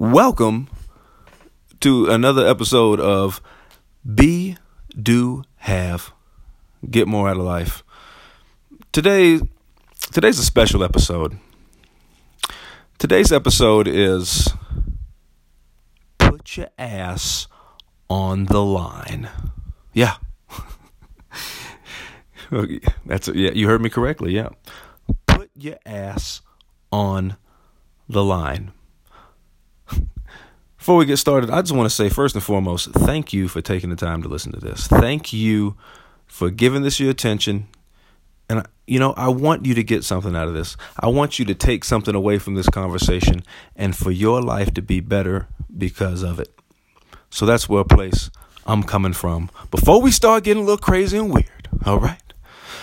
Welcome to another episode of Be, Do, Have, Get More Out of Life. Today, today's a special episode. Today's episode is Put Your Ass on the Line. Yeah. That's yeah, you heard me correctly. Yeah. Put your ass on the line. Before we get started, I just want to say first and foremost, thank you for taking the time to listen to this. Thank you for giving this your attention. And, you know, I want you to get something out of this. I want you to take something away from this conversation and for your life to be better because of it. So that's where place I'm coming from. Before we start getting a little crazy and weird, all right?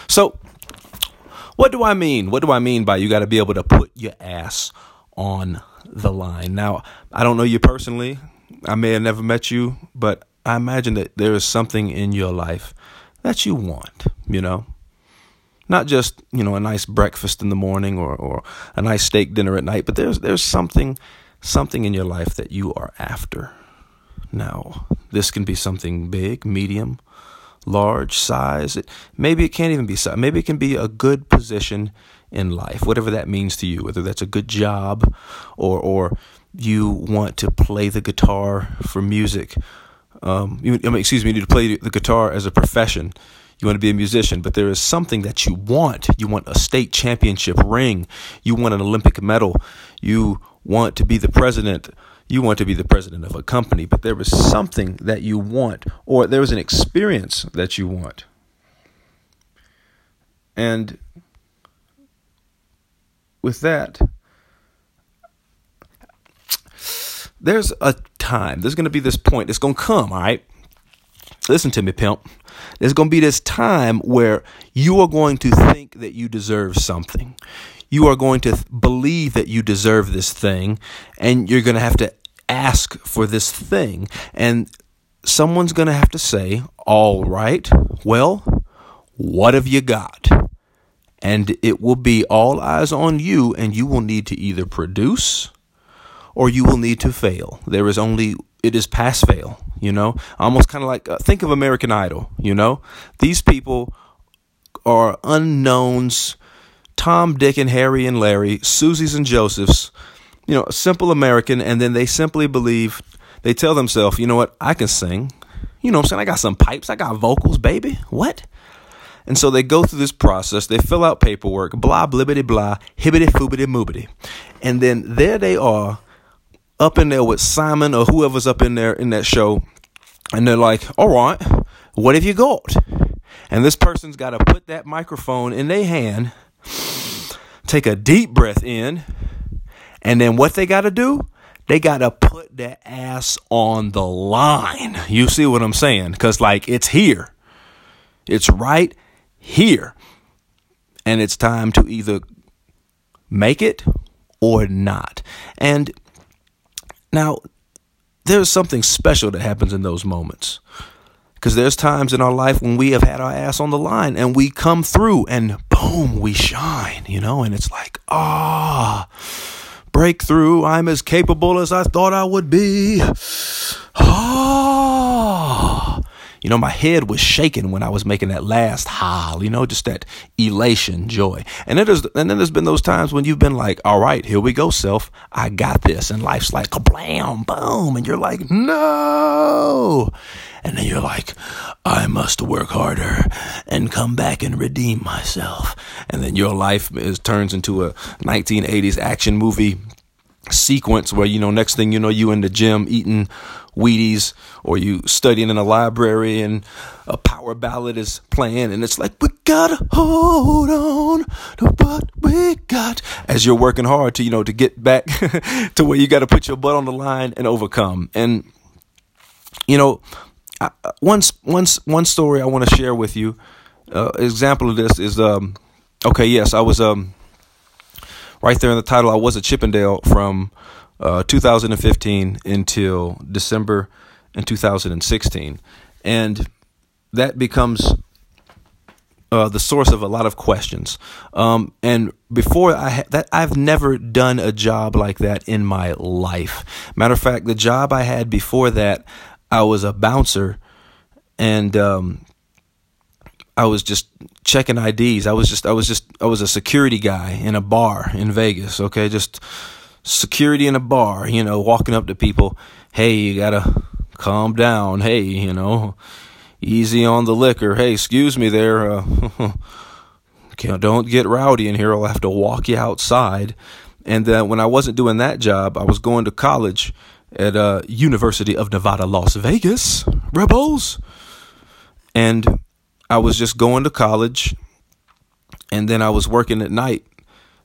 So, what do I mean? What do I mean by you got to be able to put your ass on the line. Now, I don't know you personally. I may have never met you, but I imagine that there is something in your life that you want, you know? Not just, you know, a nice breakfast in the morning or, or a nice steak dinner at night, but there's there's something something in your life that you are after. Now, this can be something big, medium, large, size. It, maybe it can't even be size. Maybe it can be a good position in life, whatever that means to you, whether that's a good job or or you want to play the guitar for music. Um, you, I excuse me, you need to play the guitar as a profession. You want to be a musician, but there is something that you want. You want a state championship ring. You want an Olympic medal. You want to be the president. You want to be the president of a company, but there is something that you want, or there is an experience that you want. And with that, there's a time, there's going to be this point, it's going to come, all right? Listen to me, pimp. There's going to be this time where you are going to think that you deserve something. You are going to believe that you deserve this thing, and you're going to have to ask for this thing. And someone's going to have to say, All right, well, what have you got? And it will be all eyes on you, and you will need to either produce or you will need to fail. There is only, it is pass fail, you know? Almost kind of like, uh, think of American Idol, you know? These people are unknowns, Tom, Dick, and Harry and Larry, Susie's and Joseph's, you know, simple American, and then they simply believe, they tell themselves, you know what, I can sing. You know what I'm saying? I got some pipes, I got vocals, baby. What? And so they go through this process, they fill out paperwork, blah, blibbity, blah, hibbity, foobity, moobity. And then there they are up in there with Simon or whoever's up in there in that show. And they're like, all right, what have you got? And this person's got to put that microphone in their hand, take a deep breath in, and then what they got to do? They got to put their ass on the line. You see what I'm saying? Because, like, it's here. It's right here. And it's time to either make it or not. And now, there's something special that happens in those moments. Because there's times in our life when we have had our ass on the line and we come through and boom, we shine, you know, and it's like, ah, breakthrough. I'm as capable as I thought I would be. Ah you know, my head was shaking when I was making that last howl, you know, just that elation, joy. And then there's, and then there's been those times when you've been like, all right, here we go, self. I got this. And life's like, blam, boom. And you're like, no. And then you're like, I must work harder and come back and redeem myself. And then your life is, turns into a 1980s action movie sequence where you know next thing you know you in the gym eating Wheaties or you studying in a library and a power ballad is playing and it's like we gotta hold on to what we got as you're working hard to you know to get back to where you got to put your butt on the line and overcome. And you know I, once once one story I want to share with you uh, example of this is um okay yes I was um right there in the title, I was a Chippendale from uh, 2015 until December in 2016. And that becomes uh, the source of a lot of questions. Um, and before I ha- that, I've never done a job like that in my life. Matter of fact, the job I had before that, I was a bouncer, and um, I was just checking IDs. I was just I was just I was a security guy in a bar in Vegas. Okay, just security in a bar. You know, walking up to people. Hey, you gotta calm down. Hey, you know easy on the liquor. Hey, excuse me there. Uh, don't get rowdy in here. I'll have to walk you outside. And then when I wasn't doing that job, I was going to college at uh, University of Nevada, Las Vegas, Rebels. And I was just going to college, and then I was working at night.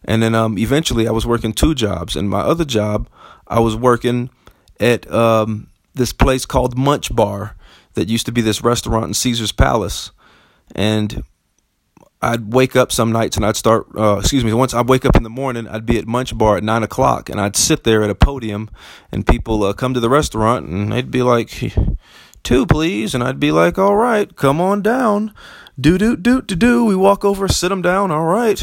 And then um, eventually I was working two jobs. And my other job, I was working at um, this place called Munch Bar that used to be this restaurant in Caesar's Palace, and I'd wake up some nights and I'd start. Uh, excuse me. Once I'd wake up in the morning, I'd be at Munch Bar at nine o'clock, and I'd sit there at a podium, and people uh, come to the restaurant, and they'd be like, two, please," and I'd be like, "All right, come on down." Do do do do do. We walk over, sit them down. All right,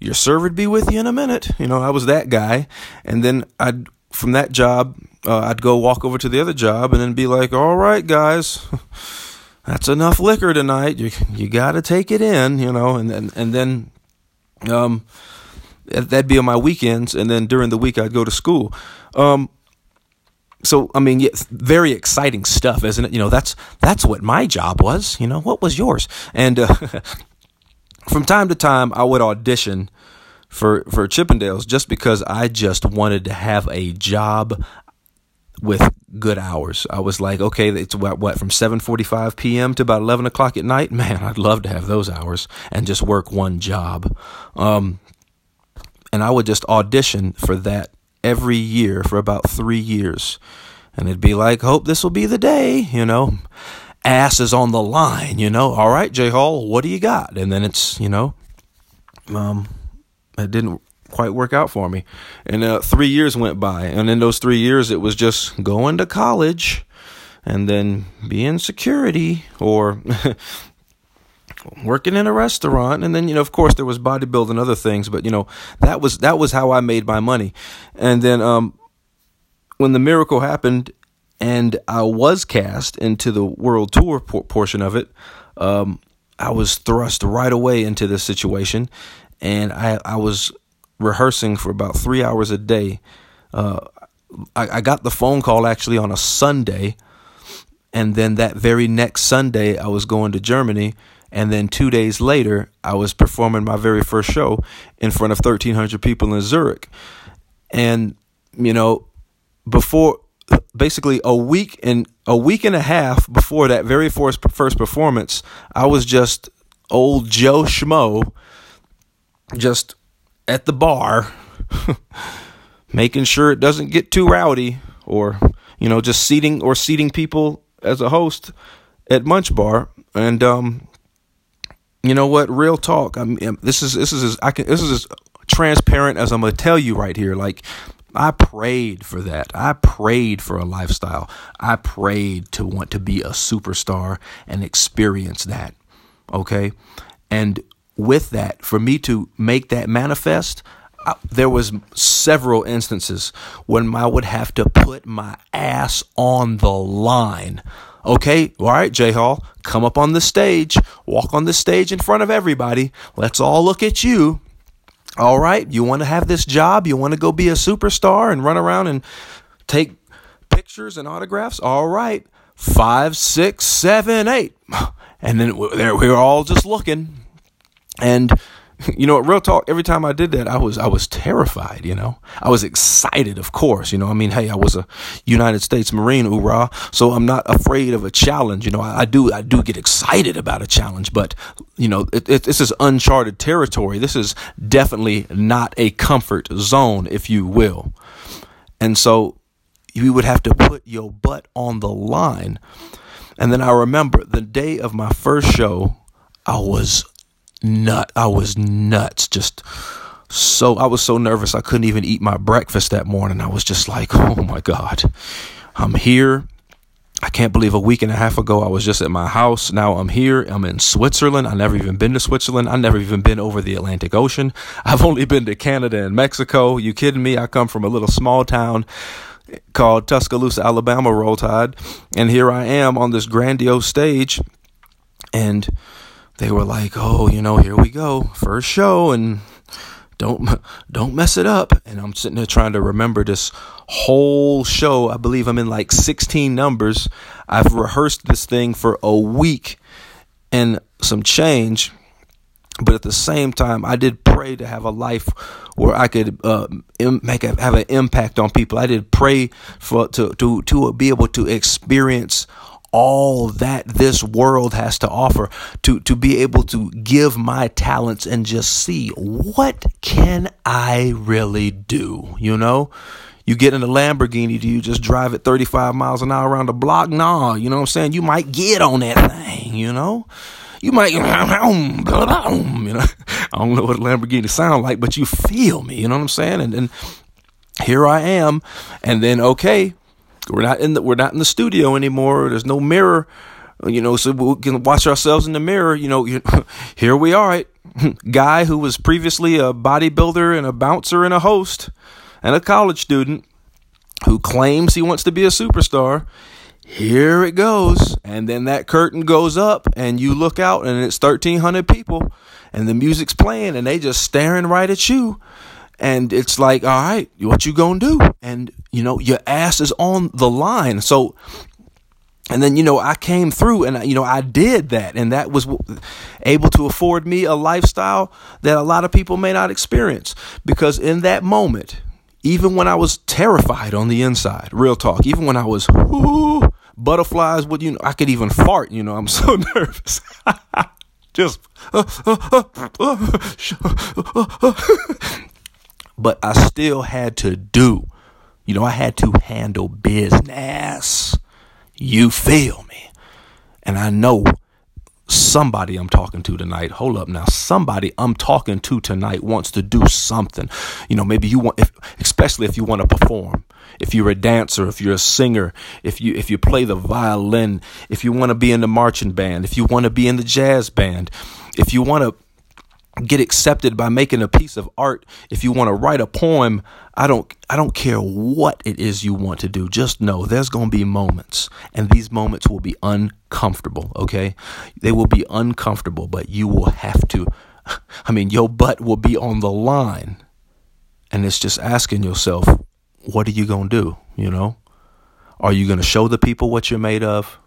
your server'd be with you in a minute. You know, I was that guy, and then I'd from that job uh, I'd go walk over to the other job and then be like, "All right, guys, that's enough liquor tonight. You you got to take it in, you know." And then and then, um, that'd be on my weekends, and then during the week I'd go to school. Um, so I mean, yeah, very exciting stuff, isn't it? You know, that's that's what my job was. You know, what was yours? And uh, from time to time, I would audition for for Chippendales just because I just wanted to have a job with good hours. I was like, okay, it's what, what from 7:45 p.m. to about 11 o'clock at night. Man, I'd love to have those hours and just work one job. Um, and I would just audition for that every year for about three years, and it'd be like, hope this will be the day, you know. Ass is on the line, you know. All right, J Hall, what do you got? And then it's, you know, um, it didn't quite work out for me. And uh, three years went by, and in those three years, it was just going to college, and then being security or working in a restaurant, and then you know, of course, there was bodybuilding, and other things, but you know, that was that was how I made my money. And then um, when the miracle happened, and I was cast into the world tour por- portion of it. Um, I was thrust right away into this situation, and I, I was rehearsing for about three hours a day. Uh, I, I got the phone call actually on a Sunday, and then that very next Sunday, I was going to Germany. And then two days later, I was performing my very first show in front of 1,300 people in Zurich. And, you know, before basically a week and a week and a half before that very first first performance, I was just old Joe Schmo, just at the bar, making sure it doesn't get too rowdy, or you know, just seating or seating people as a host at Munch Bar, and um, you know what? Real talk. I mean, this is this is as, I can this is as transparent as I'm gonna tell you right here. Like I prayed for that. I prayed for a lifestyle. I prayed to want to be a superstar and experience that. Okay? And with that, for me to make that manifest, I, there was several instances when I would have to put my ass on the line. Okay, all right, J Hall, come up on the stage, walk on the stage in front of everybody. Let's all look at you. All right, you want to have this job? You want to go be a superstar and run around and take pictures and autographs? All right, five, six, seven, eight. And then there we were all just looking and you know, real talk, every time I did that, I was I was terrified, you know. I was excited, of course, you know. I mean, hey, I was a United States Marine, hoorah. So I'm not afraid of a challenge, you know. I, I do I do get excited about a challenge, but you know, it, it, this is uncharted territory. This is definitely not a comfort zone, if you will. And so you would have to put your butt on the line. And then I remember the day of my first show, I was nut. I was nuts. Just so I was so nervous I couldn't even eat my breakfast that morning. I was just like, oh my God, I'm here. I can't believe a week and a half ago I was just at my house. Now I'm here. I'm in Switzerland. I never even been to Switzerland. I never even been over the Atlantic Ocean. I've only been to Canada and Mexico. You kidding me? I come from a little small town called Tuscaloosa, Alabama, Roll Tide, and here I am on this grandiose stage, and they were like, "Oh, you know, here we go, first show, and don't don't mess it up." And I'm sitting there trying to remember this whole show. I believe I'm in like 16 numbers. I've rehearsed this thing for a week and some change. But at the same time, I did pray to have a life where I could uh, make a, have an impact on people. I did pray for to to to be able to experience all that this world has to offer to to be able to give my talents and just see what can I really do you know you get in a Lamborghini, do you just drive it 35 miles an hour around the block? Nah, you know what I'm saying? You might get on that thing, you know? You might, you know, I don't know what a Lamborghini sound like, but you feel me, you know what I'm saying? And then here I am, and then okay, we're not in the we're not in the studio anymore. There's no mirror, you know, so we can watch ourselves in the mirror. You know, here we are, right? Guy who was previously a bodybuilder and a bouncer and a host and a college student who claims he wants to be a superstar. Here it goes. And then that curtain goes up, and you look out, and it's 1,300 people, and the music's playing, and they just staring right at you. And it's like, all right, what you gonna do? And, you know, your ass is on the line. So and then you know i came through and you know i did that and that was able to afford me a lifestyle that a lot of people may not experience because in that moment even when I was terrified on the inside, real talk, even when I was whoo, butterflies would you know I could even fart, you know, I'm so nervous. Just but I still had to do. You know, I had to handle business. You feel me? And I know somebody I'm talking to tonight. Hold up now. Somebody I'm talking to tonight wants to do something. You know, maybe you want if, especially if you want to perform. If you're a dancer, if you're a singer, if you if you play the violin, if you want to be in the marching band, if you want to be in the jazz band, if you want to get accepted by making a piece of art. If you want to write a poem i don't i don't care what it is you want to do just know there's going to be moments and these moments will be uncomfortable okay? They will be uncomfortable but you will have to i mean your butt will be on the line and it's just asking yourself what are you going to do you know? Are you going to show the people what you're made of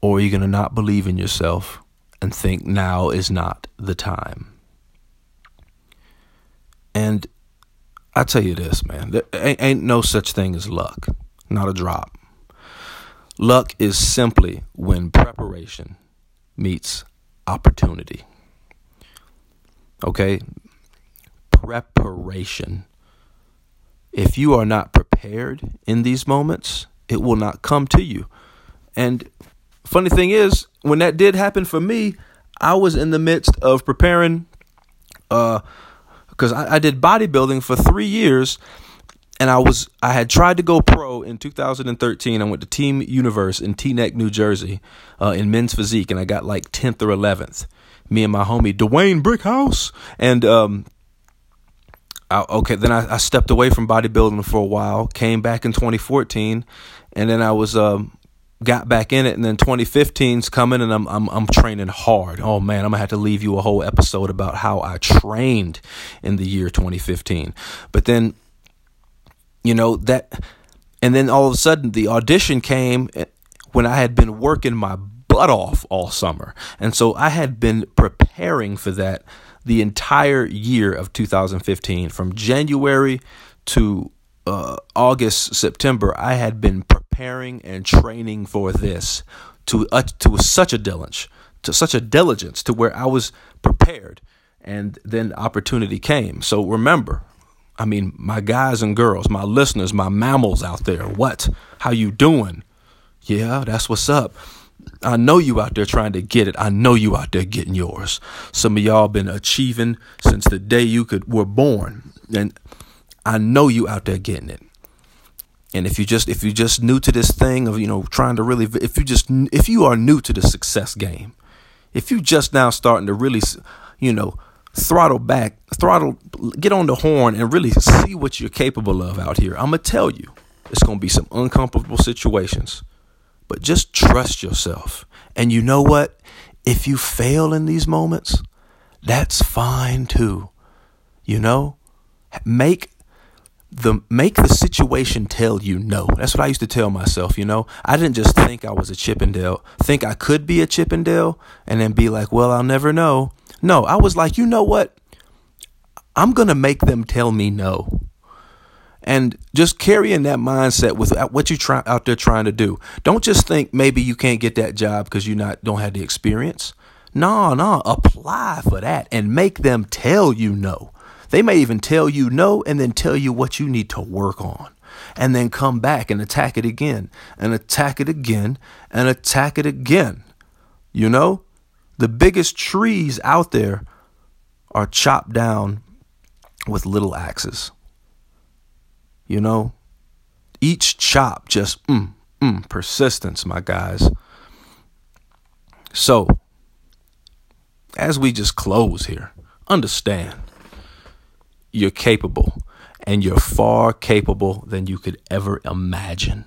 or are you going to not believe in yourself and think now is not the time. And I tell you this, man, there ain't, no such thing as luck, not a drop. Luck is simply when preparation meets opportunity. Okay? Preparation. If you are not prepared in these moments, it will not come to you. And funny thing is, when that did happen for me, I was in the midst of preparing, uh, because I, I did bodybuilding for three years, and I was I had tried to go pro in 2013. I went to Team Universe in Teaneck, New Jersey, uh, in men's physique, and I got like 10th or 11th. Me and my homie Dwayne Brickhouse, and um, I, okay, then I, I, stepped away from bodybuilding for a while. Came back in 2014, and then I was um, got back in it and then 2015's coming and I'm I'm I'm training hard. Oh man, I'm going to have to leave you a whole episode about how I trained in the year 2015. But then you know that and then all of a sudden the audition came when I had been working my butt off all summer. And so I had been preparing for that the entire year of 2015 from January to uh, August, September, I had been preparing and training for this to uh, to such a diligence, to such a diligence, to where I was prepared, and then opportunity came. So remember, I mean, my guys and girls, my listeners, my mammals out there, what? How you doing? Yeah, that's what's up. I know you out there trying to get it. I know you out there getting yours. Some of y'all been achieving since the day you could were born. And I know you out there getting it. And if you just if you just new to this thing of you know trying to really if you just if you are new to the success game, if you just now starting to really you know throttle back, throttle, get on the horn and really see what you're capable of out here. I'm gonna tell you, it's gonna be some uncomfortable situations, but just trust yourself. And you know what? If you fail in these moments, that's fine too. You know, make the make the situation tell you no. That's what I used to tell myself, you know. I didn't just think I was a Chippendale, think I could be a Chippendale and then be like, "Well, I'll never know." No, I was like, "You know what? I'm going to make them tell me no." And just carrying that mindset with uh, what you try out there trying to do. Don't just think maybe you can't get that job because you not don't have the experience. No, no, apply for that and make them tell you no. They may even tell you no and then tell you what you need to work on. And then come back and attack it again and attack it again and attack it again. You know, the biggest trees out there are chopped down with little axes. You know, each chop just, mm, mm, persistence, my guys. So, as we just close here, understand you're capable and you're far capable than you could ever imagine.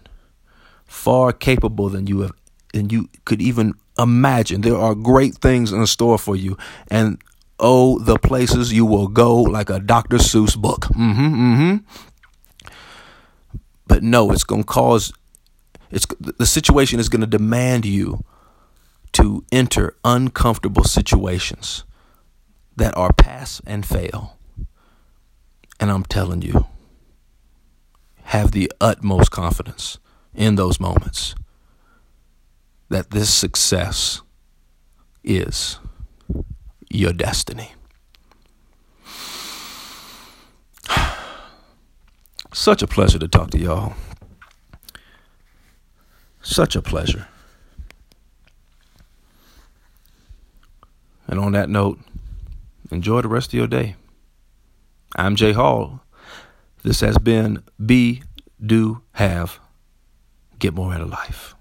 Far capable than you have than you could even imagine. There are great things in store for you and oh the places you will go like a Dr. Seuss book. Mhm mhm. But no, it's going to cause it's the situation is going to demand you to enter uncomfortable situations that are pass and fail. And I'm telling you, have the utmost confidence in those moments that this success is your destiny. Such a pleasure to talk to y'all. Such a pleasure. And on that note, enjoy the rest of your day. I'm Jay Hall. This has been Be, Do, Have, Get More Out of Life.